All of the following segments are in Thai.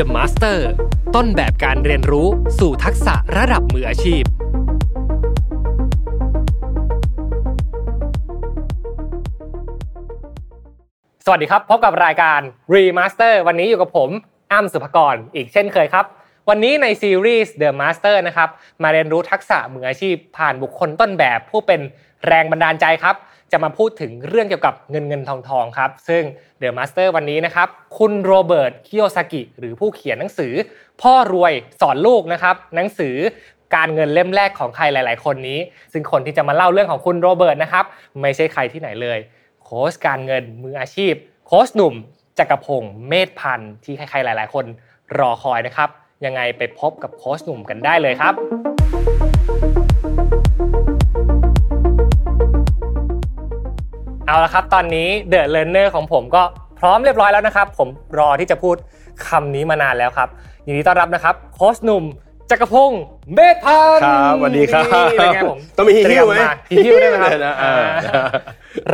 The Master ต้นแบบการเรียนรู้สู่ทักษะระดับมืออาชีพ สวัสดีครับ พบกับรายการ Remaster วันนี้อยู่กับผมอ้ำสุภกรอีกเช่นเคยครับ วันนี้ในซีรีส์ The Master นะครับ มาเรียนรู้ทักษะมืออาชีพผ่านบุคคลต้นแบบผู้เป็นแรงบันดาลใจครับ จะมาพูดถึงเรื่องเกี่ยวกับเงินเงินทองทองครับ ซึ่ง The Master วันนี้นะครับ คุณโรเบิร์ตคิโยซากิหรือผู้เขียนหนังสือ พ่อรวยสอนลูกนะครับ หนังสือการเงินเล่มแรกของใครหลาย ๆ คนนี้ ซึ่งคนที่จะมาเล่าเรื่องของคุณโรเบิร์ตนะครับ ไม่ใช่ใครที่ไหนเลย โค้ชการเงินมืออาชีพ โค้ชหนุ่มจักรพงศ์เมธพันธ์ที่ใคร ๆ หลาย ๆ คนรอคอยนะครับ ยังไงไปพบกับโค้ชหนุ่มกันได้เลยครับ เอาละครับ ตอนนี้ The Learner ของผมก็พร้อมเรียบร้อยแล้วนะครับ ผมรอที่จะพูดคำนี้มานานแล้วครับยินดีต้อนรับนะครับโค้ชหนุ่มจักรพงศ์เมธพันธ์ครับสวัสดีครับนี่เป็นไงผมต้องมีฮิ้วไหมเตรียาฮิ้วได้ไหมครับนะเออ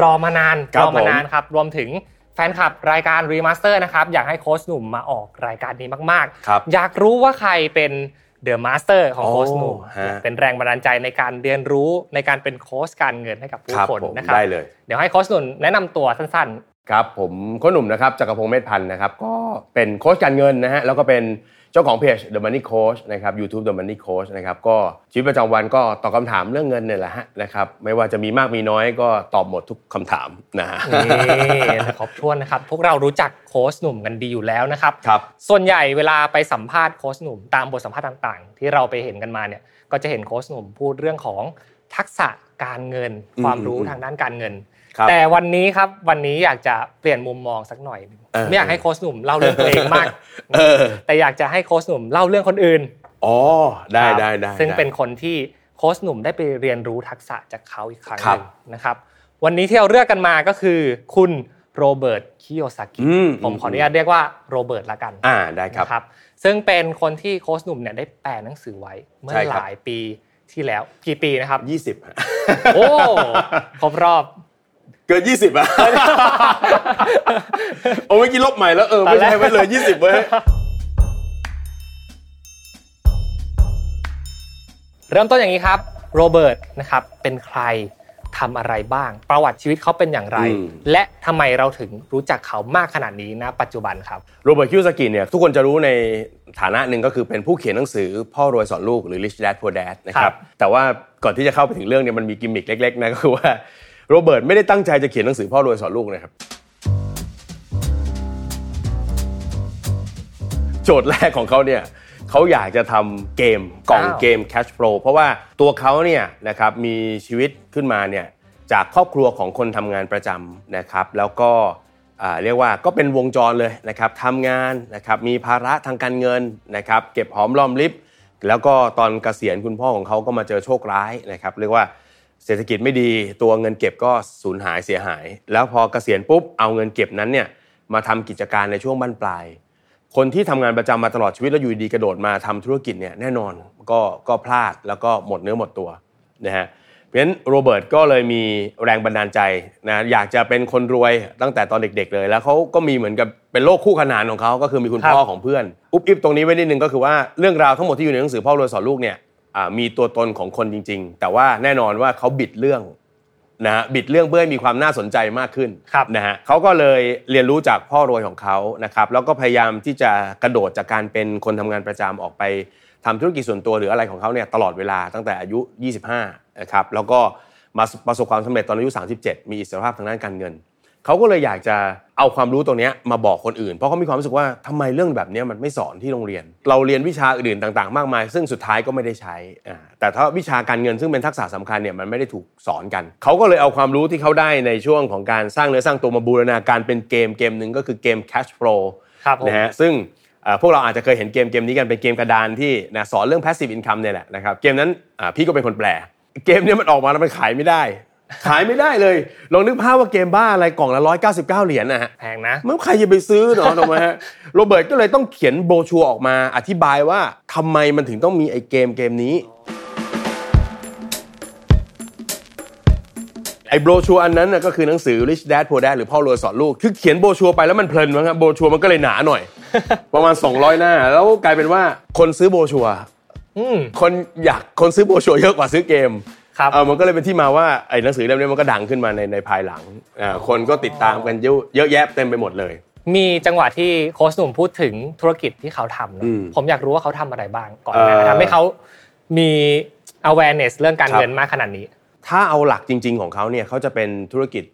รอมานานครับผมรอมานานครับ รวมถึงแฟนคลับรายการ Remaster นะครับ อยากให้โค้ชหนุ่มมาออกรายการนี้มากครับๆอยากรู้ว่าใครเป็น The Master ของโค้ชหนุ่มโอ้ฮะเป็นแรงบันดาลใจในการเรียนรู้ในการเป็นโค้ชการเงินให้กับผู้ครับคนผมนะครับได้เลย เดี๋ยวให้โค้ชหนุ่มแนะนำตัวสั้นครับผมโค้ชหนุ่มนะครับจักรพงศ์เมธพันธ์นะครับก็เป็นโค้ชการเงินนะฮะแล้วก็เป็น เจ้าของเพจ The Money Coach นะครับ YouTube The Money Coach นะครับก็ชีวิตประจำวันก็ตอบคำถามเรื่องเงินเนี่ยแหละฮะนะครับไม่ว่าจะมีมากมีน้อยก็ตอบหมดทุกคำถามนะฮะๆนี่ครบถ้วนนะครับ พวกเรารู้จักโค้ชหนุ่มกันดีอยู่แล้วนะครับครับ ส่วนใหญ่เวลาไปสัมภาษณ์โค้ชหนุ่มตามบทสัมภาษณ์ต่างๆ ที่เราไปเห็นกันมาเนี่ยก็จะเห็นโค้ชหนุ่มพูดเรื่องของทักษะการเงินอืมความรู้อืมทางด้านการเงินครับ แต่วันนี้ครับวันนี้อยากจะเปลี่ยนมุมมองสักหน่อยหนึ่งเออไม่อยากให้โค้ชหนุ่มเล่าเรื่องตัวเองมากเออแต่อยากจะให้โค้ชหนุ่มเล่าเรื่องคนอื่นอ๋อได้ครับได้ได้ซึ่งได้เป็นคนที่โค้ชหนุ่มได้ไปเรียนรู้ทักษะจากเขาอีกครั้งหครับนึ่งนะครับวันนี้ที่เราเลือกกันมาก็คือคุณโรเบิร์ตคิโยซากิอืมผมขออนุญาตเรียกว่าโรเบิร์ตละกันอ่าได้ครับนะครับ ซึ่งเป็นคนที่โค้ชหนุ่มเนี่ยได้แปลหนังสือไว้เมื่อใช่ครับหลายปีที่แล้วกี่ปีนะครับ 20ฮะโอ้ครบรอบ เกิน20อะโอ้เมื่อกี้ลบใหม่แล้วเออไม่ใช่ไว้เลย20เว้ยเริ่มต้นอย่างนี้ครับโรเบิร์ตนะครับเป็นใครทำอะไรบ้าง ประวัติชีวิตเขาเป็นอย่างไรอืมและทำไมเราถึงรู้จักเขามากขนาดนี้นะปัจจุบันครับโรเบิร์ตคิโยซากิเนี่ยทุกคนจะรู้ในฐานะหนึ่งก็คือเป็นผู้เขียนหนังสือ พ่อรวยสอนลูกหรือ Rich Dad Poor Dad นะครับครับแต่ว่าก่อนที่จะเข้าไปถึงเรื่องเนี่ยมันมีกิมมิคเล็กๆนะก็คือว่า โรเบิร์ตไม่ได้ตั้งใจจะเขียนหนังสือพ่อรวยสอนลูกนะครับ โจทย์แรกของเขาเนี่ยเขาอยากจะทำเกมกล่องอ้าวเกม Cash Flow เพราะว่าตัวเขาเนี่ยนะครับมีชีวิตขึ้นมาเนี่ยจากครอบครัวของคนทำงานประจำนะครับ แล้วก็อ่าเรียกว่าก็เป็นวงจรเลยนะครับทำงานนะครับมีภาระทางการเงินนะครับ เก็บหอมรอมริบแล้วก็ตอนเกษียณคุณพ่อของเขาก็มาเจอโชคร้ายนะครับ เรียกว่า เศรษฐกิจไม่ดีตัวเงินเก็บก็สูญหายเสียหาย แล้วพอเกษียณปุ๊บเอาเงินเก็บนั้นเนี่ยมาทำกิจการในช่วงบั้นปลาย คนที่ทำงานประจำมาตลอดชีวิตแล้วอยู่ดีกระโดดมาทำธุรกิจเนี่ยแน่นอนก็ก็พลาดแล้วก็หมดเนื้อหมดตัวนะฮะเพราะฉะนั้นโรเบิร์ตก็เลยมีแรงบันดาลใจนะอยากจะเป็นคนรวยตั้งแต่ตอนเด็ก ๆ เลย แล้วเขาก็มีเหมือนกับเป็นโลกคู่ขนานของเขาก็คือมีคุณครับพ่อของเพื่อน อุ๊บอิบตรงนี้ไว้นิดนึงก็คือว่าเรื่องราวทั้งหมดที่อยู่ในหนังสือพ่อรวยสอนลูกเนี่ยอ่า มีตัวตนของคนจริง ๆ แต่ว่าแน่นอนว่าเขาบิดเรื่องนะฮะบิดเรื่องเพื่อให้มีความน่าสนใจมากขึ้นครับนะฮะเขาก็เลยเรียนรู้จากพ่อรวยของเขานะครับแล้วก็พยายามที่จะกระโดดจากการเป็นคนทำงานประจำออกไปทำธุรกิจส่วนตัวหรืออะไรของเขาเนี่ยตลอดเวลาตั้งแต่อายุ 25นะครับแล้วก็มาประสบความสำเร็จตอนอายุ 37 มีอิสรภาพทางด้านการเงิน เขาก็เลยอยากจะเอาความรู้ตรงเนี้ยมาบอกคนอื่น เพราะเขามีความรู้สึกว่าทำไมเรื่องแบบเนี้ยมันไม่สอนที่โรงเรียน เราเรียนวิชาอื่นๆต่างๆ มากมาย ซึ่งสุดท้ายก็ไม่ได้ใช้อ่าแต่ถ้าวิชาการเงินซึ่งเป็นทักษะสำคัญเนี่ยมันไม่ได้ถูกสอนกัน เขาก็เลยเอาความรู้ที่เขาได้ในช่วงของการสร้างเนื้อสร้างตัวมาบูรณาการเป็นเกมเกมหนึ่งก็คือเกม Cash Flow ครับผมนะฮะซึ่งอ่าพวกเราอาจจะเคยเห็นเกมเกมนี้กันเป็นเกมกระดานที่นะสอนเรื่อง passive income เนี่ยแหละนะครับเกมนั้นอ่าพี่ก็เป็นคนแปลเกมเนี้ยมันออกมาแล้วมันขายไม่ได้ ขายไม่ได้เลยลองนึกภาพว่าเกมบ้าอะไรกล่องละ199 เหรียญนะฮะแพงนะมันใครจะไปซื้อเนาะถูกไหมฮะโรเบิร์ตก็เลยต้องเขียนโบรชัวร์ออกมาอธิบายว่าทำไมมันถึงต้องมีไอ้เกมเกมนี้ไอ้โบรชัวร์อันนั้นน่ะก็คือหนังสือ Rich Dad Poor Dad หรือพ่อรวยสอนลูก คือเขียนโบรชัวร์ไปแล้วมันเพลินมั้งครับโบรชัวร์มันก็เลยหนาหน่อย ประมาณ 200 หน้า แล้วกลายเป็นว่าคนซื้อโบรชัวร์อืมคนอยากคนซื้อโบรชัวร์เยอะกว่าซื้อเกม ครับเออมันก็เลยเป็นที่มาว่าไอ้หนังสือเล่มนี้มันก็ดังขึ้นมาในในภายหลังอ่าคนก็ติดตามกันเยอะเยอะแยะเต็มไปหมดเลย มีจังหวะที่โค้ชหนุ่มพูดถึงธุรกิจที่เขาทำเนอะอืมผมอยากรู้ว่าเขาทำอะไรบ้างก่อนเอ่อนะทำให้เขามี awareness เรื่องการครับเงินมากขนาดนี้ ถ้าเอาหลักจริง ๆ ของเขาเนี่ยเขาจะเป็นธุรกิจ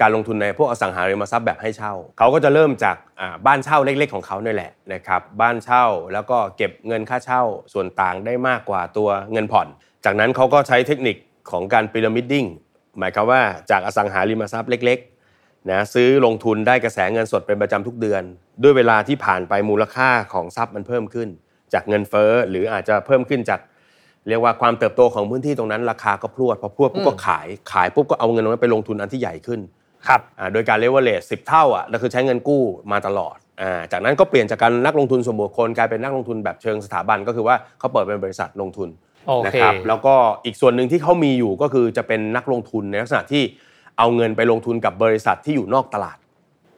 การลงทุนในพวกอสังหาริมทรัพย์แบบให้เช่า เขาก็จะเริ่มจากอ่าบ้านเช่าเล็ก ๆ ของเขาเนี่ยแหละนะครับ บ้านเช่าแล้วก็เก็บเงินค่าเช่าส่วนต่างได้มากกว่าตัวเงินผ่อน จากนั้นเขาก็ใช้เทคนิค ของการพีระมิดดิ้งหมายความว่าจากอสังหาริมทรัพย์เล็กๆนะซื้อลงทุนได้กระแสเงินสดเป็นประจำทุกเดือน ด้วยเวลาที่ผ่านไปมูลค่าของทรัพย์มันเพิ่มขึ้น จากเงินเฟ้อหรืออาจจะเพิ่มขึ้นจากเรียกว่าความเติบโตของพื้นที่ตรงนั้นราคาก็พรวดพอพรวดปุ๊บก็ขายขายปุ๊บก็เอาเงินตรงนั้นไปลงทุนอันที่ใหญ่ขึ้นครับอ่าโดยการเรียกว่าเลทสิบเท่าอะนั่นคือใช้เงินกู้มาตลอดอ่าจากนั้นก็เปลี่ยนจากการนักลงทุนส่วนบุคคลกลายเป็นนักลงทุนแบบเชิงสถาบันก็คือว่าเขาเปิดเป็นบริษัทลงทุนโอ นะเคครับแล้วก็อีกส่วนหนึ่งที่เขามีอยู่ก็คือจะเป็นนักลงทุนในลักษณะที่เอาเงินไปลงทุนกับบริษัทที่อยู่นอกตลาด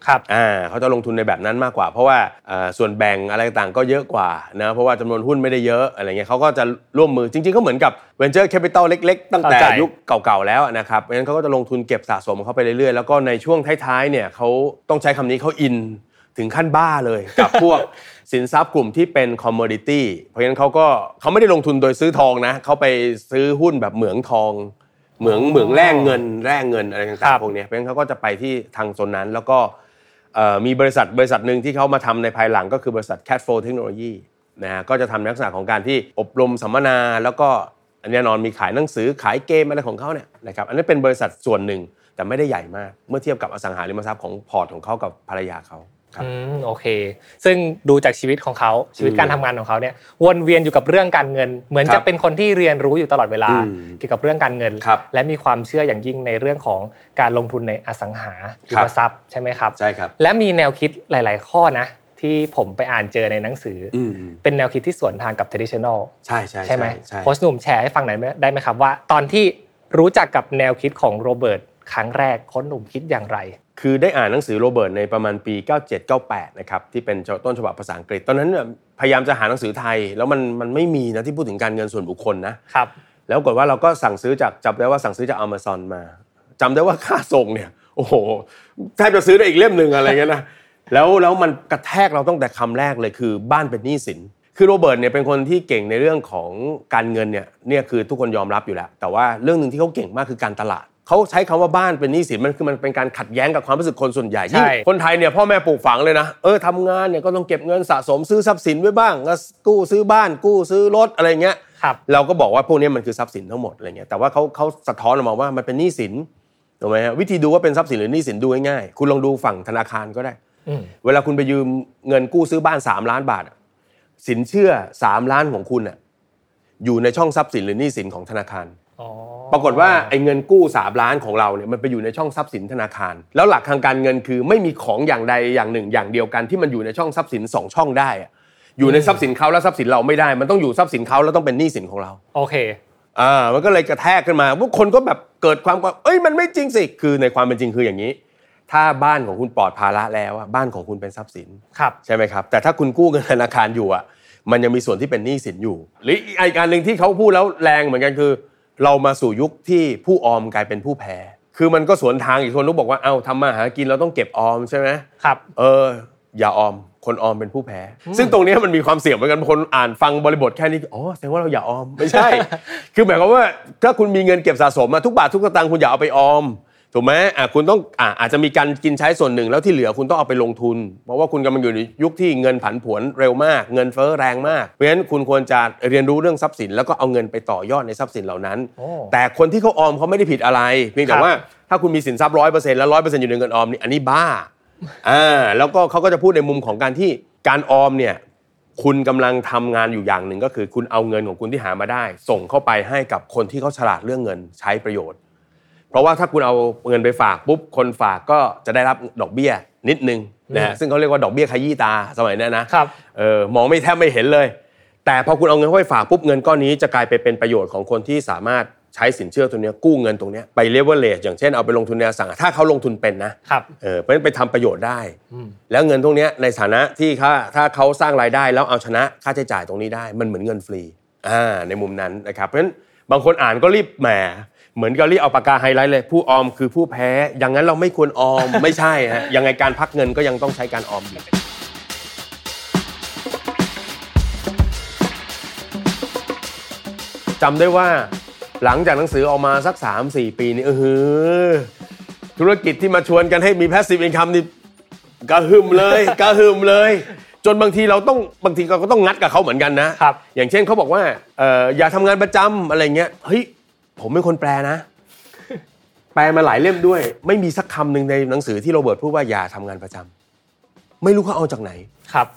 ครับอ่าเขาจะลงทุนในแบบนั้นมากกว่า เพราะว่าเอ่อส่วนแบ่งอะไรต่างก็เยอะกว่านะเพราะว่าจำนวนหุ้นไม่ได้เยอะอะไรเงี้ยเขาก็จะร่วมมือจริงๆก็เหมือนกับ Venture Capital เล็กๆ ตั้งแต่เข้าใจยุคเก่าๆแล้วนะครับเพราะฉะนั้นเขาก็จะลงทุนเก็บสะสมของเขาไปเรื่อยๆ แล้วก็ในช่วงท้ายๆเนี่ยเขาต้องใช้คำนี้เขาอิน ถึงขั้นบ้าเลยกับพวกสินทรัพย์กลุ่มที่เป็นคอมม o ดิตี้เพราะฉะนั้นเขาก็เขาไม่ได้ลงทุนโดยซื้อทองนะเขาไปซื้อหุ้นแบบเหมืองทอง เหมืองเหมืองแร่เงินแร่เงินอะไรครัต่างบๆพวกเนี้ยเพราะฉะนั้นเขาก็จะไปที่ทางโซนนั้นแล้วก็เอ่อมีบริษัทบริษัทหนึ่งที่เขามาทำในภายหลังก็คือบริษัท Catflow Technology นะฮะก็จะทำในลักษณะของการที่อบรมสัมมนา แล้วก็อันแน่นอนมีขายหนังสือขายเกมอะไรของเขาเนี่ยนะครับอันนี้เป็นบริษัทส่วนหนึ่งแต่ไม่ได้ใหญ่มาก เมื่อเทียบกับอสังหาริมทรัพย์ของพอร์ตของเขากับภรรยาเขาครับ อืมโอเค ซึ่งดูจากชีวิตของเขาชีวิตการทำงานของเขาเนี่ยวนเวียนอยู่กับเรื่องการเงิน เหมือนครับจะเป็นคนที่เรียนรู้อยู่ตลอดเวลาอืมเกี่ยวกับเรื่องการเงินครับและมีความเชื่ออย่างยิ่งในเรื่องของการลงทุนในอสังหาริครัมบทรัพย์ใช่ไหมครับใช่ครับ และมีแนวคิดหลาย ๆ ข้อนะที่ผมไปอ่านเจอในหนังสือออืมเป็นแนวคิดที่สวนทางกับ traditional ใช่ใช่ใช่ไหมใช่โค้ชหนุ่มแชร์ให้ฟังหน่อยได้ไหมครับว่า ตอนที่รู้จักกับแนวคิดของโรเบิร์ต ครั้งแรกโค้ชหนุ่มคิดอย่างไร คือได้อ่านหนังสือโรเบิร์ตในประมาณปี 97-98 นะครับที่เป็นต้นฉบับภาษาอังกฤษ ตอนนั้นเนี่ยพยายามจะหาหนังสือไทย แล้วมันมันไม่มีนะที่พูดถึงการเงินส่วนบุคคลนะครับแล้วกดว่าเราก็สั่งซื้อจากจำได้ว่าสั่งซื้อจาก Amazon มาจำได้ว่าค่าส่งเนี่ยโอ้โหแทบจะซื้อได้อีกเล่มหนึ่งอะไรเงี้ยนะแล้วแล้วมันกระแทกเราตั้งแต่คำแรกเลยคือบ้านเป็นหนี้สินคือโรเบิร์ตเนี่ยเป็นคนที่เก่งในเรื่องของการเงินเนี่ยเนี่ยคือทุกคนยอมรับอยู่แล้ว แต่ว่าเรื่องหนึ่งที่เขาเก่งมากคือการตลาด เขาใช้คำว่าบ้านเป็นหนี้สินมันคือมันเป็นการขัดแย้งกับความรู้สึกคนส่วนใหญ่ยิ่งใช่คนไทยเนี่ยพ่อแม่ปลูกฝังเลยนะเออทำงานเนี่ยก็ต้องเก็บเงินสะสมซื้อทรัพย์สินไว้บ้างก็กู้ซื้อบ้านกู้ซื้อรถอะไรเงี้ยครับเราก็บอกว่าพวกนี้มันคือทรัพย์สินทั้งหมดอะไรเงี้ยแต่ว่าเขาเขาสะท้อนออกมาว่ามันเป็นหนี้สินถูกไหมฮะวิธีดูว่าเป็นทรัพย์สินหรือหนี้สินดูง่ายๆคุณลองดูฝั่งธนาคารก็ได้อืมเวลาคุณไปยืมเงินกู้ซื้อบ้าน 3 ล้านบาทอะสินเชื่อ 3 ล้านของคุณอะอยู่ในช่องทรัพย์สินหรือหนี้สินของธนาคารอ๋อ ปรากฏว่าไอ้เงินกู้ 3 ล้านของเราเนี่ยมันไปอยู่ในช่องทรัพย์สินธนาคาร แล้วหลักทางการเงินคือไม่มีของอย่างใดอย่างหนึ่ง อย่างเดียวกันที่มันอยู่ในช่องทรัพย์สินสองช่องได้อะอยู่ในทรัพย์สินเขาแล้วทรัพย์สินเราไม่ได้ มันต้องอยู่ทรัพย์สินเขาแล้วต้องเป็นหนี้สินของเราโอเคอ่ามันก็เลยกระแทกขึ้นมาพวกคนก็แบบเกิดความว่าเอ้ยมันไม่จริงสิคือในความเป็นจริงคืออย่างนี้ ถ้าบ้านของคุณปลอดภาระแล้วอะบ้านของคุณเป็นทรัพย์สินครับใช่ไหมครับ แต่ถ้าคุณกู้เงินธนาคารอยู่อะมันยังมีส่วนที่เป็นหนี้สินอยู่ หรืออีกการหนึ่งที่เขาพูดแล้วแรงเหมือนกันคือ เรามาสู่ยุคที่ผู้ออมกลายเป็นผู้แพ้ คือมันก็สวนทางอีกคนนุกบอกว่าเอ้าทำมาหากินเราต้องเก็บออมใช่ไหมครับ เออ อย่าออมคนออมเป็นผู้แพ้ ซึ่งตรงเนี้ยมันมีความเสี่ยงเหมือนกันบางคนอ่านฟังบริบทแค่นี้อ๋อแสดงว่าเราอย่าออมไม่ใช่ คือหมายความว่าถ้าคุณมีเงินเก็บสะสมมาทุกบาททุกสตางค์คุณอย่าเอาไปออม ถูกไหมอะคุณต้องอะอาจจะมีการกินใช้ส่วนหนึ่งแล้วที่เหลือคุณต้องเอาไปลงทุน เพราะว่าคุณกำลังอยู่ในยุคที่เงินผันผวนเร็วมาก เงินเฟ้อแรงมาก เพราะฉะนั้นคุณควรจะเรียนรู้เรื่องทรัพย์สิน แล้วก็เอาเงินไปต่อยอดในทรัพย์สินเหล่านั้นโอ้แต่คนที่เขาออมเขาไม่ได้ผิดอะไร เพียงแต่ครับว่าถ้าคุณมีสินทรัพย์ร้อยเปอร์เซ็นต์แล้วร้อยเปอร์เซ็นต์อยู่ในเงินออมนี่อันนี้บ้าอ่าแล้วก็เขาก็จะพูดในมุมของการที่การออมเนี่ยคุณกำลังทำงานอยู่อย่างหนึ่งก็คือ คุณเอาเงินของคุณที่หามาได้ ส่งเข้าไปให้กับคนที่เขาฉลาดเรื่องเงินใช้ประโยชน์ เพราะว่าถ้าคุณเอาเงินไปฝากปุ๊บคนฝากก็จะได้รับดอกเบี้ยนิดนึงนะฮะซึ่งเขาเรียกว่าดอกเบี้ยขยี้ตาสมัยนั้นนะครับเออมองไม่แทบไม่เห็นเลย แต่พอคุณเอาเงินเข้าไปฝากปุ๊บเงินก้อนนี้จะกลายไปเป็นประโยชน์ของคนที่สามารถใช้สินเชื่อตัวเนี้ยกู้เงินตรงเนี้ยไปเลเวลเลจอย่างเช่นเอาไปลงทุนในอสังหาถ้าเขาลงทุนเป็นนะครับเออเพราะฉะนั้นไปทำประโยชน์ได้อืมแล้วเงินตรงเนี้ยในฐานะที่ค่าถ้าเขาสร้างรายได้แล้วเอาชนะค่าใช้จ่ายตรงนี้ได้ มันเหมือนเงินฟรีอ่าในมุมนั้นนะครับเพราะฉะนั้นบางคนอ่านก็รีบแหม เหมือนกับรีบเอาปากกาไฮไลท์เลย ผู้ออมคือผู้แพ้ อย่างนั้นเราไม่ควรออม ไม่ใช่ฮะยังไงการพักเงินก็ยังต้องใช้การออมอยู่จำได้ว่าหลังจากหนังสือออกมาสัก 3-4 ปีนี่เออธุรกิจที่มาชวนกันให้มี passive income นี่กระหึ่มเลยกระหึ่มเลย จนบางทีเราต้องบางทีเราก็ต้องงัดกับเขาเหมือนกันนะครับอย่างเช่นเขาบอกว่าเอ่ออย่าทำงานประจำอะไรเงี้ยเฮ้ย ผมเป็นคนแปลนะ แปลมาหลายเล่มด้วย ไม่มีสักคำหนึ่งในหนังสือที่โรเบิร์ตพูดว่าอย่าทำงานประจำไม่รู้เขาเอาจากไหนครับ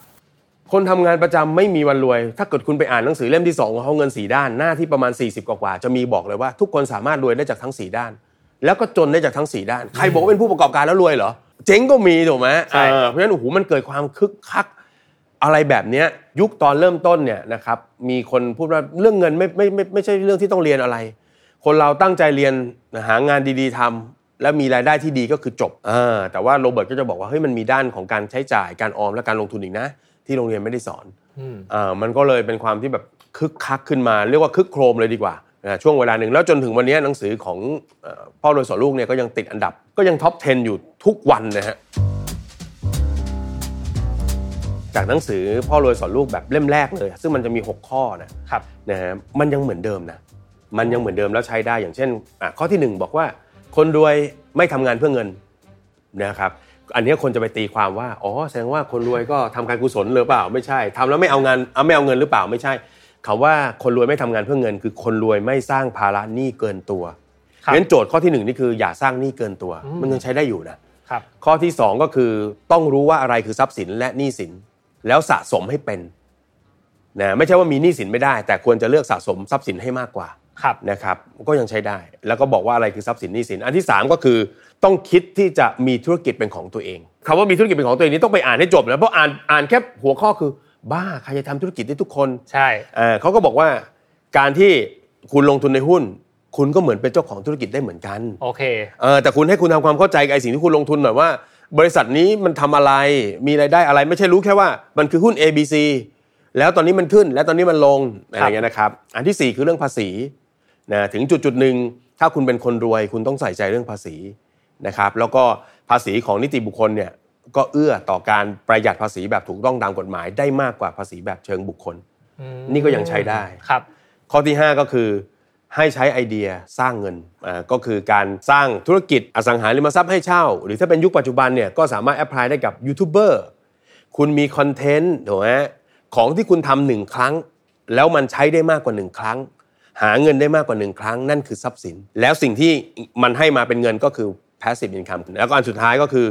คนทำงานประจำไม่มีวันรวย ถ้าเกิดคุณไปอ่านหนังสือเล่มที่สองของเขาเงินสีด้านหน้าที่ประมาณ 40 กว่าๆจะมีบอกเลยว่า ทุกคนสามารถรวยได้จากทั้งสีด้าน แล้วก็จนได้จากทั้งสีด้าน ใครบอกว่าเป็นผู้ประกอบการแล้วรวยเหรอเจ๊งก็มีถูกไหมใช่เออเพราะฉะนั้นโอ้โหมันเกิดความคึกคักอะไรแบบเนี้ยยุคตอนเริ่มต้นเนี่ยนะครับมีคนพูดว่าเรื่องเงินไม่ไม่ไม่ไม่ใช่เรื่องที่ต้องเรียนอะไร คนเราตั้งใจเรียนหางานดีๆทำแล้วมีรายได้ที่ดีก็คือจบอ่าแต่ว่าโรเบิร์ตก็จะบอกว่าเฮ้ยมันมีด้านของการใช้จ่ายการออมและการลงทุนอีกนะ ที่โรงเรียนไม่ได้สอนอืมอ่ามันก็เลยเป็นความที่แบบคึกคักขึ้นมา เรียกว่าคึกโครมเลยดีกว่านะช่วงเวลาหนึ่งแล้วจนถึงวันนี้หนังสือของเอ่อพ่อโดยสอนลูกเนี่ยก็ยังติดอันดับ ก็ยังท็อป 10 อยู่ทุกวันนะฮะจากหนังสือพ่อรวยสอนลูกแบบเล่มแรกเลย ซึ่งมันจะมี 6 ข้อนะครับนะฮะมันยังเหมือนเดิมนะ มันยังเหมือนเดิมแล้วใช้ได้อย่างเช่นอะข้อที่หนึ่งบอกว่า คนรวยไม่ทำงานเพื่อเงินนะครับอันนี้คนจะไปตีความว่าอ๋อแสดงว่าคนรวยก็ทำการกุศลหรือเปล่าไม่ใช่ทำแล้วไม่เอางานเอาไม่เอาเงินหรือเปล่าไม่ใช่คำว่าคนรวยไม่ทำงานเพื่อเงิน คือคนรวยไม่สร้างภาระหนี้เกินตัวครับงั้นโจทย์ข้อที่หนึ่งนี่คืออย่าสร้างหนี้เกินตัวอืมมันยังใช้ได้อยู่นะครับข้อที่สองก็คือต้องรู้ว่าอะไรคือทรัพย์สินและหนี้สิน แล้วสะสมให้เป็นนะไม่ใช่ว่ามีหนี้สินไม่ได้ แต่ควรจะเลือกสะสมทรัพย์สินให้มากกว่าครับ นะครับก็ยังใช้ได้ แล้วก็บอกว่าอะไรคือทรัพย์สินหนี้สิน อันที่ 3 ก็คือต้องคิดที่จะมีธุรกิจเป็นของตัวเองคำว่ามีธุรกิจเป็นของตัวเองนี้ต้องไปอ่านให้จบนะเพราะอ่านอ่านแค่หัวข้อคือ บ้าใครจะทำธุรกิจได้ทุกคนใช่เอ่อเขาก็บอกว่าการที่คุณลงทุนในหุ้น คุณก็เหมือนเป็นเจ้าของธุรกิจได้เหมือนกันโอเคเออแต่คุณให้คุณทำความเข้าใจกับไอ้สิ่งที่คุณลงทุนหน่อยว่า บริษัทนี้มันทำอะไรมีรายได้อะไรไม่ใช่รู้แค่ว่ามันคือหุ้น ABC แล้วตอนนี้มันขึ้นแล้วตอนนี้มันลงอะไรอย่างเงี้ยนะครับ อันที่สี่คือเรื่องภาษีนะถึงจุดจุดๆหนึ่งถ้าคุณเป็นคนรวย คุณต้องใส่ใจเรื่องภาษีนะครับแล้วก็ภาษีของนิติบุคคลเนี่ยก็เอื้อต่อการประหยัดภาษีแบบถูกต้องตามกฎหมายได้มากกว่าภาษีแบบเชิงบุคคลอืมนี่ก็ยังใช้ได้ครับข้อที่ 5 ก็คือให้ใช้ไอเดียสร้างเงินอ่าก็คือการสร้างธุรกิจอสังหาริมทรัพย์ให้เช่า หรือถ้าเป็นยุคปัจจุบันเนี่ยก็สามารถแอพพลายได้กับยูทูบเบอร์คุณมีคอนเทนต์ถูกไหม ของที่คุณทำหนึ่งครั้ง แล้วมันใช้ได้มากกว่าหนึ่งครั้ง หาเงินได้มากกว่าหนึ่งครั้ง นั่นคือทรัพย์สิน แล้วสิ่งที่มันให้มาเป็นเงินก็คือ passive income แล้วก็อันสุดท้ายก็คือ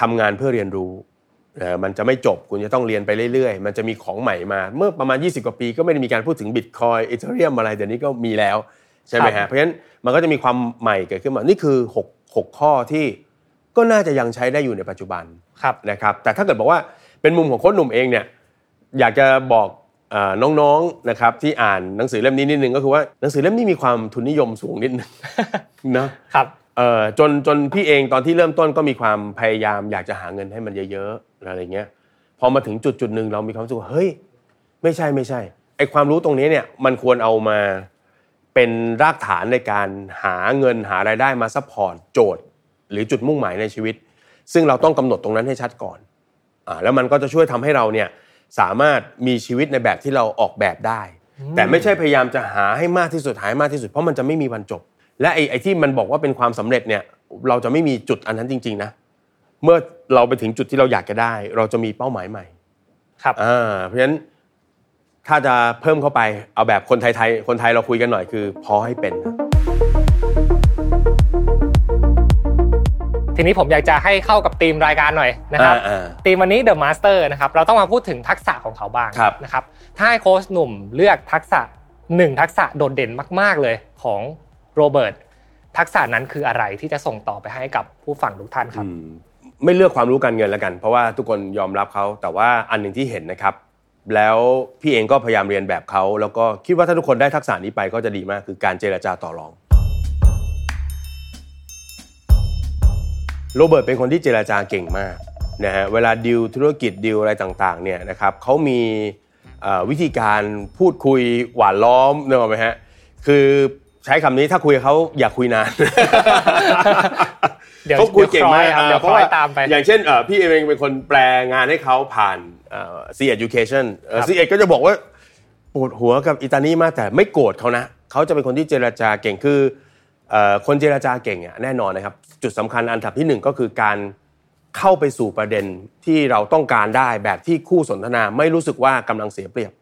ทำงานเพื่อเรียนรู้เอ่อมันจะไม่จบคุณจะต้องเรียนไปเรื่อยๆ มันจะมีของใหม่มา เมื่อประมาณ 20 กว่าปี ก็ไม่ได้มีการพูดถึงบิตคอยเอเธเรียมอะไรเดี๋ยวนี้ก็มีแล้ว ใช่ไหมครัฮะบเพราะฉะนั้นมันก็จะมีความใหม่เกิดขึ้นมา นี่คือ 6 6 ข้อที่ก็น่าจะยังใช้ได้อยู่ในปัจจุบันครับนะครับแต่ถ้าเกิดบอกว่าเป็นมุมของโค้ชหนุ่มเองเนี่ย อยากจะบอกเอ่อน้องๆนะครับที่อ่านหนังสือเล่มนี้นิดนึงก็คือว่าหนังสือเล่มนี้มีความทุนนิยมสูงนิดนึงนะครับเอ่อจนจนพี่เองตอนที่เริ่มต้นก็มีความพยายาม อยากจะหาเงินให้มันเยอะๆอะไรเงี้ยพอมาถึงจุดจุดหนึ่งเรามีความรู้สึกว่าเฮ้ยไม่ใช่ไม่ใช่ไอความรู้ตรงนี้เนี่ยมันควรเอามาเป็นรากฐานในการหาเงินหารายได้มา support โจทย์ หรือจุดมุ่งหมายในชีวิต ซึ่งเราต้องกำหนดตรงนั้นให้ชัดก่อนอ่าแล้วมันก็จะช่วยทำให้เราเนี่ย สามารถมีชีวิตในแบบที่เราออกแบบได้ แต่ไม่ใช่พยายามจะหาให้มากที่สุดหาให้มากที่สุดเพราะมันจะไม่มีวันจบ และไอ้ไอ้ที่มันบอกว่าเป็นความสำเร็จเนี่ยเราจะไม่มีจุดอันนั้นจริง ๆนะเมื่อเราไปถึงจุดที่เราอยากจะได้ เราจะมีเป้าหมายใหม่ ครับอ่าเพราะฉะนั้นถ้าจะเพิ่มเข้าไปเอาแบบคนไทยๆคนไทยเราคุยกันหน่อยคือพอให้เป็นนะ ทีนี้ผมอยากจะให้เข้ากับธีมรายการหน่อยนะครับอ่าธีมวันนี้ The Master นะครับเราต้องมาพูดถึงทักษะของเขาบ้างครับนะครับถ้าให้โค้ชหนุ่มเลือกทักษะหนึ่งทักษะโดดเด่นมาก ๆเลยของโรเบิร์ตทักษะนั้นคืออะไรที่จะส่งต่อไปให้กับผู้ฟังทุกท่านครับอืมไม่เลือกความรู้การเงินแล้วกัน เพราะว่าทุกคนยอมรับเขาแต่ว่าอันหนึ่งที่เห็นนะครับ แล้วพี่เองก็พยายามเรียนแบบเขาแล้วก็คิดว่าถ้าทุกคนได้ทักษะนี้ไปก็จะดีมากคือการเจรจาต่อรอง โรเบิร์ตเป็นคนที่เจรจาเก่งมากนะฮะเวลาดิวธุรกิจดิวอะไรต่างๆเนี่ยนะครับเขามีวิธีการพูดคุยหวานล้อมนึกออกไหมฮะคือใช้คำนี้ถ้าคุยเขาอย่าคุยนานเขาคุยเก่งมากเดี๋ยวเพราะว่าตามไปอย่างเช่นพี่เองเป็นคนแปลงานให้เขาผ่าน C Education C Ed ก็จะบอกว่าปวดหัวกับอิตาลีมากแต่ไม่โกรธเขานะเขาจะเป็นคนที่เจรจาเก่งคือ คนเจรจาเก่งแน่นอนนะครับ จุดสำคัญอันดับที่หนึ่งก็คือการเข้าไปสู่ประเด็นที่เราต้องการได้แบบที่คู่สนทนาไม่รู้สึกว่ากำลังเสียเปรียบ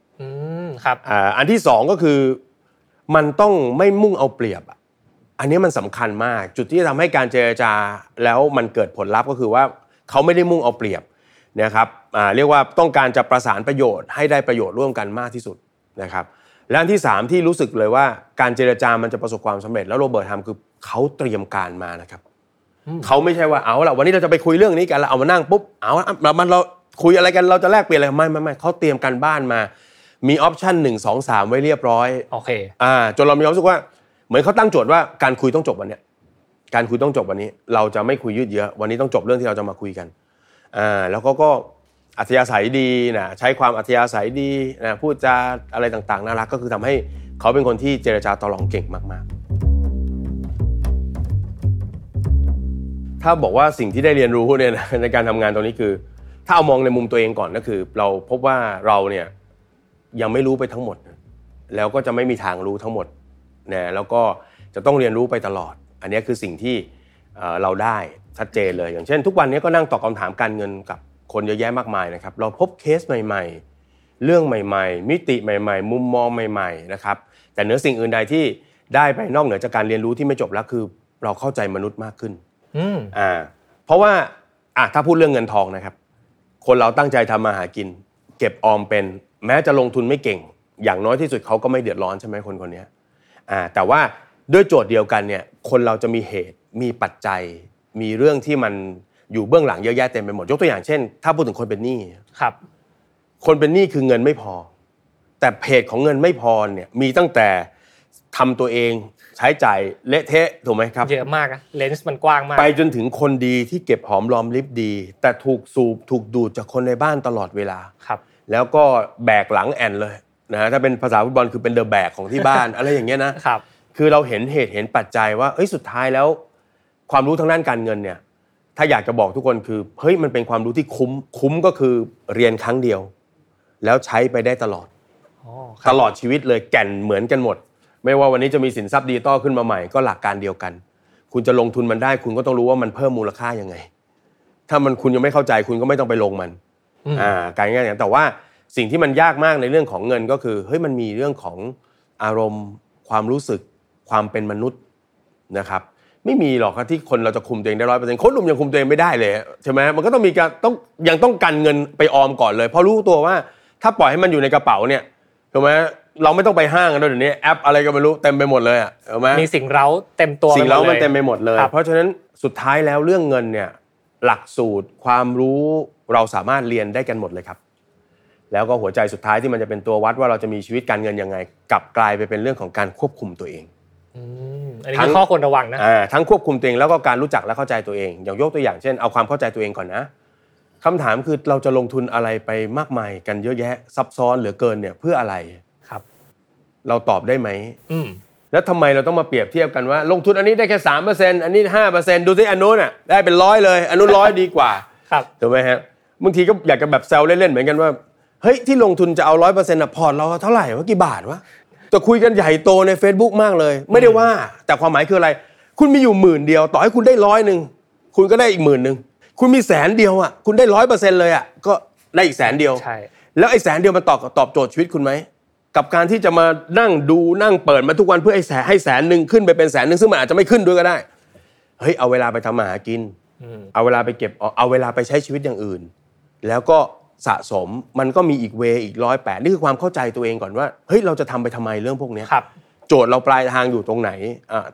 ครับอันที่สองก็คือมันต้องไม่มุ่งเอาเปรียบอันนี้มันสำคัญมาก จุดที่ทำให้การเจรจาแล้วมันเกิดผลลัพธ์ก็คือว่าเขาไม่ได้มุ่งเอาเปรียบนะครับเรียกว่าต้องการจะประสานประโยชน์ให้ได้ประโยชน์ร่วมกันมากที่สุดนะครับ และอันที่ 3 ที่รู้สึกเลยว่าการเจรจามันจะประสบความสำเร็จแล้วโรเบิร์ตทำคือเขาเตรียมการมานะครับเขาไม่ใช่ว่าเอาละวันนี้เราจะไปคุยเรื่องนี้กันแล้วเอามานั่งปุ๊บเอาเรามันเราคุยอะไรกันเราจะแลกเปลี่ยนอะไรไม่ไม่ไม่เขาเตรียมการบ้านมามีออปชั่นหนึ่งสองสามไว้เรียบร้อยโอเคอ่าจนเรามีความรู้สึกว่า เหมือนเขาตั้งโจทย์ว่าการคุยต้องจบวันนี้การคุยต้องจบวันนี้ เราจะไม่คุยยืดเยอะวันนี้ต้องจบเรื่องที่เราจะมาคุยกันอ่าแล้วก็ก็ อัธยาศัยดีนะใช้ความอัธยาศัยดีนะพูดจาอะไรต่างๆน่ารักก็คือทำให้เขาเป็นคนที่เจรจาต่อรองเก่งมากๆ ถ้าบอกว่าสิ่งที่ได้เรียนรู้เนี่ยในการทำงานตรงนี้คือ ถ้าเอามองในมุมตัวเองก่อนก็คือ เราพบว่าเราเนี่ยยังไม่รู้ไปทั้งหมด แล้วก็จะไม่มีทางรู้ทั้งหมดนะแล้วก็จะต้องเรียนรู้ไปตลอด อันนี้คือสิ่งที่เราได้ชัดเจนเลย อย่างเช่น ทุกวันนี้ก็นั่งตอบคาถามการเงินกับ คนเยอะแยะมากมายนะครับ เราพบเคสใหม่ ๆ เรื่องใหม่ ๆ มิติใหม่ ๆ มุมมองใหม่ ๆ นะครับ แต่เนื้อสิ่งอื่นใดที่ได้ไปนอกเหนือจากการเรียนรู้ที่ไม่จบแล้วคือ เราเข้าใจมนุษย์มากขึ้นอ่า เพราะว่าอะถ้าพูดเรื่องเงินทองนะครับ คนเราตั้งใจทำมาหากิน เก็บออมเป็น แม้จะลงทุนไม่เก่ง อย่างน้อยที่สุดเขาก็ไม่เดือดร้อนใช่ไหมคนคนนี้อ่า แต่ว่าด้วยโจทย์เดียวกันเนี่ย คนเราจะมีเหตุ มีปัจจัย มีเรื่องที่มัน อยู่เบื้องหลังเยอะแยะเต็มไปหมดยกตัวอย่างเช่น ถ้าพูดถึงคนเป็นหนี้ครับ คนเป็นหนี้คือเงินไม่พอ แต่เพจของเงินไม่พอเนี่ยมีตั้งแต่ทำตัวเองใช้จ่ายเละเทะถูกไหมครับ เยอะมากอะเลนส์มันกว้างมาก ไปจนถึงคนดีที่เก็บหอมรอมริบดี แต่ถูกสูบถูกดูดจากคนในบ้านตลอดเวลาครับ แล้วก็แบกหลังแอนเลยนะฮะถ้าเป็นภาษาฟุตบอลคือเป็นเดอะแบกของที่บ้านอะไรอย่างเงี้ยนะครับ คือเราเห็นเหตุเห็นปัจจัยว่าเอ้ยสุดท้ายแล้ว ความรู้ทางด้านการเงินเนี่ย ถ้าอยากจะบอกทุกคนคือเฮ้ยมันเป็นความรู้ที่คุ้มคุ้มก็คือเรียนครั้งเดียว แล้วใช้ไปได้ตลอดตลอดชีวิตเลยแก่นเหมือนกันหมด ไม่ว่าวันนี้จะมีสินทรัพย์ดิจิตอลขึ้นมาใหม่ก็หลักการเดียวกัน คุณจะลงทุนมันได้ คุณก็ต้องรู้ว่ามันเพิ่มมูลค่ายังไง ถ้ามันคุณยังไม่เข้าใจคุณก็ไม่ต้องไปลงมันอ่าการง่ายอย่างแต่ว่าสิ่งที่มันยากมากในเรื่องของเงินก็คือเฮ้ยมันมีเรื่องของอารมณ์ ความรู้สึก ความเป็นมนุษย์นะครับ ไม่มีหรอกครับที่คนเราจะคุมตัวเองได้ร้อยเปอร์เซ็นต์คนหนุ่มยังคุมตัวเองไม่ได้เลยใช่ไหมมันก็ต้องมีการต้องยังต้องกันเงินไปออมก่อนเลยเพราะรู้ตัวว่าถ้าปล่อยให้มันอยู่ในกระเป๋าเนี่ยถูกไหมเราไม่ต้องไปห้างกันด้วยเดี๋ยวนี้แอปอะไรก็ไม่รู้เต็มไปหมดเลยอะถูกไหมมีสิ่งเร้าเต็มตัวสิ่งเร้ามันเต็มไปหมดเลย เพราะฉะนั้นสุดท้ายแล้วเรื่องเงินเนี่ยหลักสูตรความรู้เราสามารถเรียนได้กันหมดเลยครับ แล้วก็หัวใจสุดท้ายที่มันจะเป็นตัววัดว่าเราจะมีชีวิตการเงินยังไงกลับกลายไปเป็นเรื่องของการควบคุมตัวเอง อันนี้ข้อควรระวังนะทั้งควบคุมตัวเองแล้วก็การรู้จักและเข้าใจตัวเอง อย่างยกตัวอย่างเช่น เอาความเข้าใจตัวเองก่อนนะคำถามคือเราจะลงทุนอะไรไปมากมายกันเยอะแยะ ซับซ้อนเหลือเกินเนี่ยเพื่ออะไรครับ เราตอบได้ไหมแล้วทำไมเราต้องมาเปรียบเทียบกันว่า ลงทุนอันนี้ได้แค่สามเปอร์เซ็นต์อันนี้ห้าเปอร์เซ็นต์ดูสิอันนู้นอะได้เป็นร้อยเลยอันนู้นร้อยดีกว่าครับถูกไหมฮะบางทีก็อยากจะแบบแซวเล่นๆเหมือนกันว่าเฮ้ยที่ลงทุนจะเอาร้อยเปอร์เซ็นต์อะพอร์ตเราเท่าไหร่ว่ากี่บาทวะ แต่คุยกันใหญ่โตใน Facebook มากเลย ไม่ได้ว่า แต่ความหมายคืออะไร คุณมีอยู่หมื่นเดียว ต่อให้คุณได้ร้อยหนึ่งคุณก็ได้อีกหมื่นหนึ่งคุณมีแสนเดียวอะคุณได้ร้อยเปอร์เซ็นต์เลยอะก็ได้อีกแสนเดียวใช่แล้วไอ้แสนเดียวมันตอบตอบโจทย์ชีวิตคุณไหมกับการที่จะมานั่งดูนั่งเปิดมาทุกวันเพื่อให้แสนให้แสนหนึ่งขึ้นไปเป็นแสนหนึ่งซึ่งมันอาจจะไม่ขึ้นด้วยก็ได้เฮ้ยเอาเวลาไปทำมาหากิน เอาเวลาไปเก็บเอาเวลาไปใช้ชีวิตอย่างอื่น แล้วก็ สะสมมันก็มีอีกเวอีกร้อยแปดนี่คือความเข้าใจตัวเองก่อนว่าเฮ้ยเราจะทำไปทำไมเรื่องพวกนี้โจทย์เราปลายทางอยู่ตรงไหน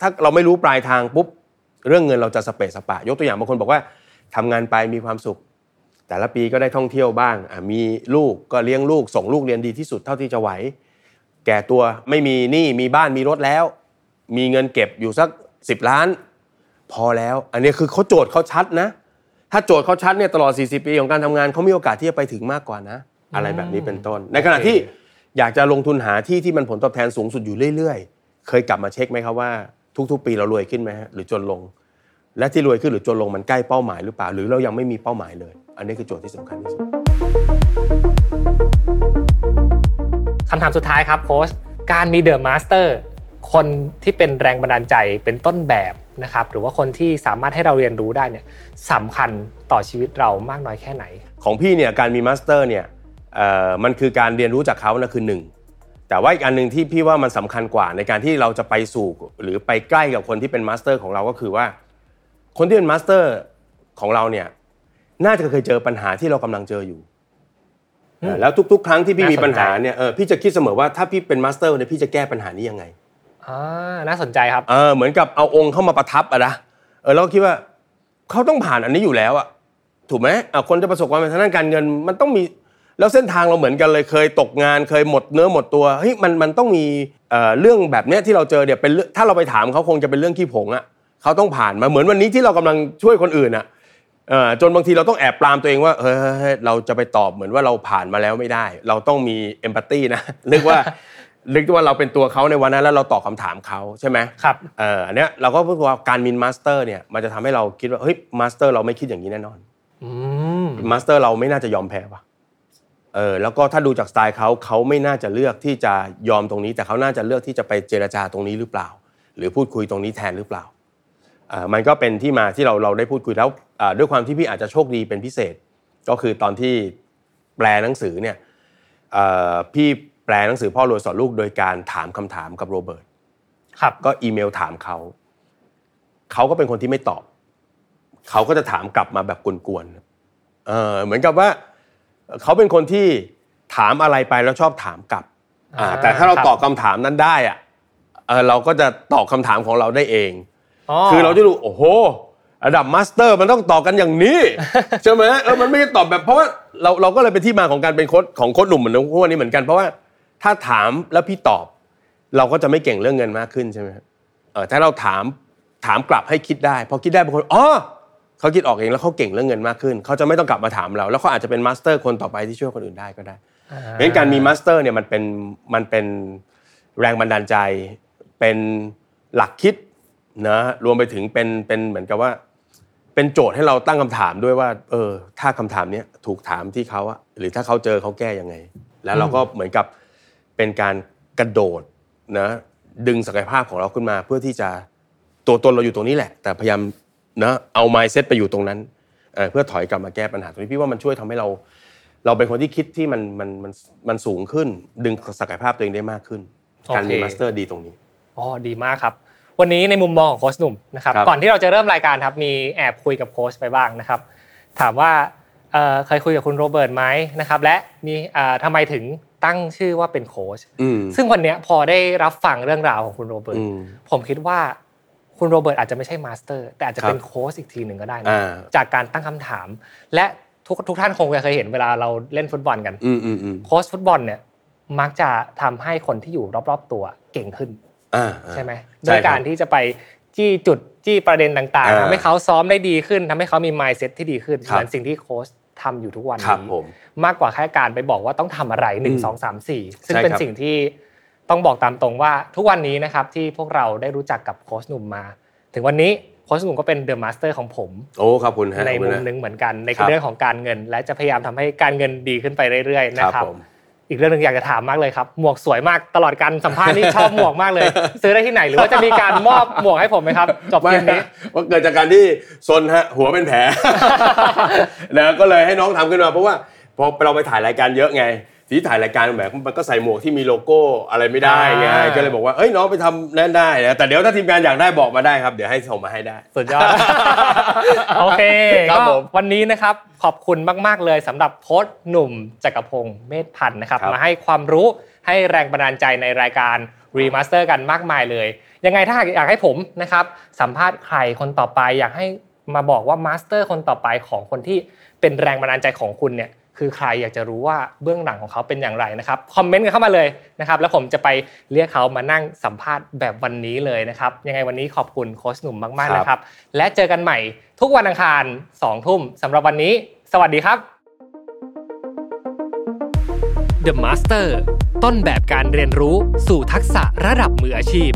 ถ้าเราไม่รู้ปลายทางปุ๊บเรื่องเงินเราจะสเปซสปะ ยกตัวอย่างบางคนบอกว่าทำงานไปมีความสุขแต่แต่ละปีก็ได้ท่องเที่ยวบ้างมีลูกก็เลี้ยงลูก ส่งลูกเรียนดีที่สุดเท่าที่จะไหว แก่ตัวไม่มีหนี้มีบ้านมีรถแล้ว มีเงินเก็บอยู่สักสิบล้าน พอแล้ว อันนี้คือเขาโจทย์เขาชัดนะ ถ้าโจทย์เขาชัดเนี่ยตลอด 40 ปีของการทำงานเขามีโอกาสที่จะไปถึงมากกว่านะ อะไรแบบนี้เป็นต้น ในขณะที่อยากจะลงทุนหาที่ที่มันผลตอบแทนสูงสุดอยู่เรื่อยๆ เคยกลับมาเช็คไหมครับว่า ทุกๆ ปีเรารวยขึ้นไหมฮะหรือจนลง และที่รวยขึ้นหรือจนลงมันใกล้เป้าหมายหรือเปล่า หรือเรายังไม่มีเป้าหมายเลย อันนี้คือโจทย์ที่สำคัญที่สุดคำถามสุดท้ายครับโค้ชการมี The Master คนที่เป็นแรงบันดาลใจเป็นต้นแบบนะครับหรือว่าคนที่สามารถให้เราเรียนรู้ได้เนี่ยสำคัญต่อชีวิตเรามากน้อยแค่ไหน ของพี่เนี่ยการมี master เนี่ยมันคือการเรียนรู้จากเขานะคือหนึ่งแต่ว่าอีกอันหนึ่งที่พี่ว่ามันสำคัญกว่าในการที่เราจะไปสู่หรือไปใกล้กับคนที่เป็น master ของเราก็คือว่า คนที่เป็น master ของเราเนี่ยน่าจะเคยเจอปัญหาที่เรากำลังเจออยู่แล้วทุก ๆ ครั้งที่พี่มีปัญหาเนี่ยเออพี่จะคิดเสมอว่าถ้าพี่เป็น master เนี่ยพี่จะแก้ปัญหานี้ยังไง อ่าน่าสนใจครับเออเหมือนกับเอาองค์เข้ามาประทับอะนะเออเราคิดว่าเขาต้องผ่านอันนี้อยู่แล้วอะถูกไหมอะคนจะประสบความสำเร็จทางด้านการเงิน มันต้องมีแล้วเส้นทางเราเหมือนกันเลยเคยตกงานเคยหมดเนื้อหมดตัวเฮ้ยมันมันต้องมีเอ่อเรื่องแบบเนี้ยที่เราเจอเนี่ยเป็นถ้าเราไปถามเขาคงจะเป็นเรื่องขี้ผงอะเขาต้องผ่านมาเหมือนวันนี้ที่เรากำลังช่วยคนอื่นอะเออจนบางทีเราต้องแอบปรามตัวเองว่าเฮ้ยเราจะไปตอบเหมือนว่าเราผ่านมาแล้วไม่ได้ เราต้องมี empathy นะนึกว่า นึกว่าเราเป็นตัวเขาในวันนั้นแล้วเราตอบคำถามเขาใช่ไหมครับเอออันเนี้ยเราก็พูดว่าการมี master เนี่ยมันจะทำให้เราคิดว่าเฮ้ย master เราไม่คิดอย่างนี้แน่นอนmaster เราไม่น่าจะยอมแพ้ว่ะเออแล้วก็ถ้าดูจากสไตล์เขาเขาไม่น่าจะเลือกที่จะยอมตรงนี้ แต่เขาน่าจะเลือกที่จะไปเจรจาตรงนี้หรือเปล่า หรือพูดคุยตรงนี้แทนหรือเปล่าอ่ามันก็เป็นที่มาที่เราเราได้พูดคุยแล้วด้วยความที่พี่อาจจะโชคดีเป็นพิเศษ ก็คือตอนที่แปลหนังสือเนี่ยพี่ แปลหนังสือพ่อรวยสอนลูกโดยการถามคำถามกับโรเบิร์ตครับก็อีเมลถามเขา เขาก็เป็นคนที่ไม่ตอบ เขาก็จะถามกลับมาแบบกวนๆเออเหมือนกับว่า เขาเป็นคนที่ถามอะไรไปแล้วชอบถามกลับอ่าแต่ถ้าเราตอบคำถามนั้นได้อะเออเราก็จะตอบคำถามของเราได้เอง คือเราจะดูโอ้โหระดับ master มันต้องตอบกันอย่างนี้ใช่ไหมเออมันไม่ได้ตอบแบบเพราะว่าเราเราก็เลยเป็นที่มาของการเป็นโค้ชของโค้ชหนุ่มเหมือนพวกนี้เหมือนกันเพราะว่า ถ้าถามแล้วพี่ตอบ เราก็จะไม่เก่งเรื่องเงินมากขึ้นใช่ไหมเออถ้าเราถามถามกลับให้คิดได้พอคิดได้บางคนอ๋อเขาคิดออกเองแล้วเขาเก่งเรื่องเงินมากขึ้น เขาจะไม่ต้องกลับมาถามเรา แล้วเขาอาจจะเป็น master คนต่อไปที่ช่วยคนอื่นได้ก็ได้เพราะฉะนั้นการมี master เนี่ยมันเป็นมันเป็นแรงบันดาลใจ เป็นหลักคิดนะรวมไปถึงเป็นเป็นเหมือนกับว่า เป็นโจทย์ให้เราตั้งคำถามด้วยว่า เออ ถ้าคำถามนี้ถูกถามที่เขาอะหรือถ้าเขาเจอเขาแก้ยังไง แล้วเราก็เหมือนกับ เป็นการกระโดดนะดึงศักยภาพของเราขึ้นมา เพื่อที่จะตัวตนเราอยู่ตรงนี้แหละ แต่พยายามนะเอา mindset ไปอยู่ตรงนั้นเพื่อถอยกลับมาแก้ปัญหาตรงนี้พี่ว่ามันช่วยทำให้เรา เราเป็นคนที่คิดที่มันมันมันมันสูงขึ้น ดึงศักยภาพตัวเองได้มากขึ้น การมี master ดีตรงนี้อ๋อดีมากครับ วันนี้ในมุมมองของโค้ชหนุ่มนะครับก่อนที่เราจะเริ่มรายการครับมีแอบคุยกับโค้ชไปบ้างนะครับ ถามว่าเคยคุยกับคุณโรเบิร์ตไหมนะครับ และมีทำไมถึง ตั้งชื่อว่าเป็นโค้ชซึ่งวันนี้พอได้รับฟังเรื่องราวของคุณโรเบิร์ตผมคิดว่าคุณโรเบิร์ตอาจจะไม่ใช่ master แต่อาจจะเป็นโค้ชอีกทีหนึ่งก็ได้นะจากการตั้งคำถาม และทุกทุกท่านคงเคยเห็นเวลาเราเล่นฟุตบอลกันโค้ชฟุตบอลเนี่ยมักจะทำให้คนที่อยู่รอบๆตัวเก่งขึ้นใช่ไหมด้วยการที่จะไปจี้จุดจี้ประเด็นต่างๆทำให้เขาซ้อมได้ดีขึ้นทำให้เขามี mindset ที่ดีขึ้นเหมือนสิ่งที่โค้ช ทำอยู่ทุกวันนี้มากกว่าแค่การไปบอกว่าต้องทำอะไรหนึ่งสองสามสี่ซึ่งเป็นสิ่งที่ต้องบอกตามตรงว่าทุกวันนี้นะครับที่พวกเราได้รู้จักกับโค้ชหนุ่มมา ถึงวันนี้โค้ชหนุ่มก็เป็น The Master ของผมโอ้ครับคุณในมุมนึงเหมือนกันในเรื่องของการเงิน และจะพยายามทำให้การเงินดีขึ้นไปเรื่อยๆนะครับ อีกเรื่องนึงอยากจะถามมากเลยครับ หมวกสวยมากตลอดการสัมภาษณ์นี่ชอบหมวกมากเลย ซื้อได้ที่ไหนหรือว่าจะมีการมอบหมวกให้ผมไหมครับจบเกมนี้ว่าเกิดจากการที่ซนฮะหัวเป็นแผลแล้วก็เลยให้น้องทำขึ้นมาเพราะว่าพอเราไปถ่ายรายการเยอะไงที่ถ่ายรายการแบบมันก็ใส่หมวกที่มีโลโก้อะไรไม่ได้ไงก็เลยบอกว่าเอ้ยน้องไปทำนั่นได้นะแต่เดี๋ยวถ้าทีมงานอยากได้บอกมาได้ครับเดี๋ยวให้ส่งมาให้ได้สุดยอด โอเคก็วันนี้นะครับขอบคุณมาก ๆ เลยสำหรับโค้ชหนุ่มจักรพงศ์เมธพันธ์นะครับ มาให้ความรู้ให้แรงบันดาลใจในรายการ Remaster กันมากมายเลย ยังไงถ้าอยากให้ผมนะครับสัมภาษณ์ใครคนต่อไปอยากให้มาบอกว่า master คนต่อไปของคนที่เป็นแรงบันดาลใจของคุณเนี่ย คือใครอยากจะรู้ว่าเบื้องหลังของเขาเป็นอย่างไรนะครับคอมเมนต์กันเข้ามาเลยนะครับแล้วผมจะไปเรียกเขามานั่งสัมภาษณ์แบบวันนี้เลยนะครับยังไงวันนี้ขอบคุณโค้ชหนุ่มมากๆนะครับ และเจอกันใหม่ทุกวันอังคาร2ทุ่มสำหรับวันนี้ สวัสดีครับ The Master ต้นแบบการเรียนรู้สู่ทักษะระดับมืออาชีพ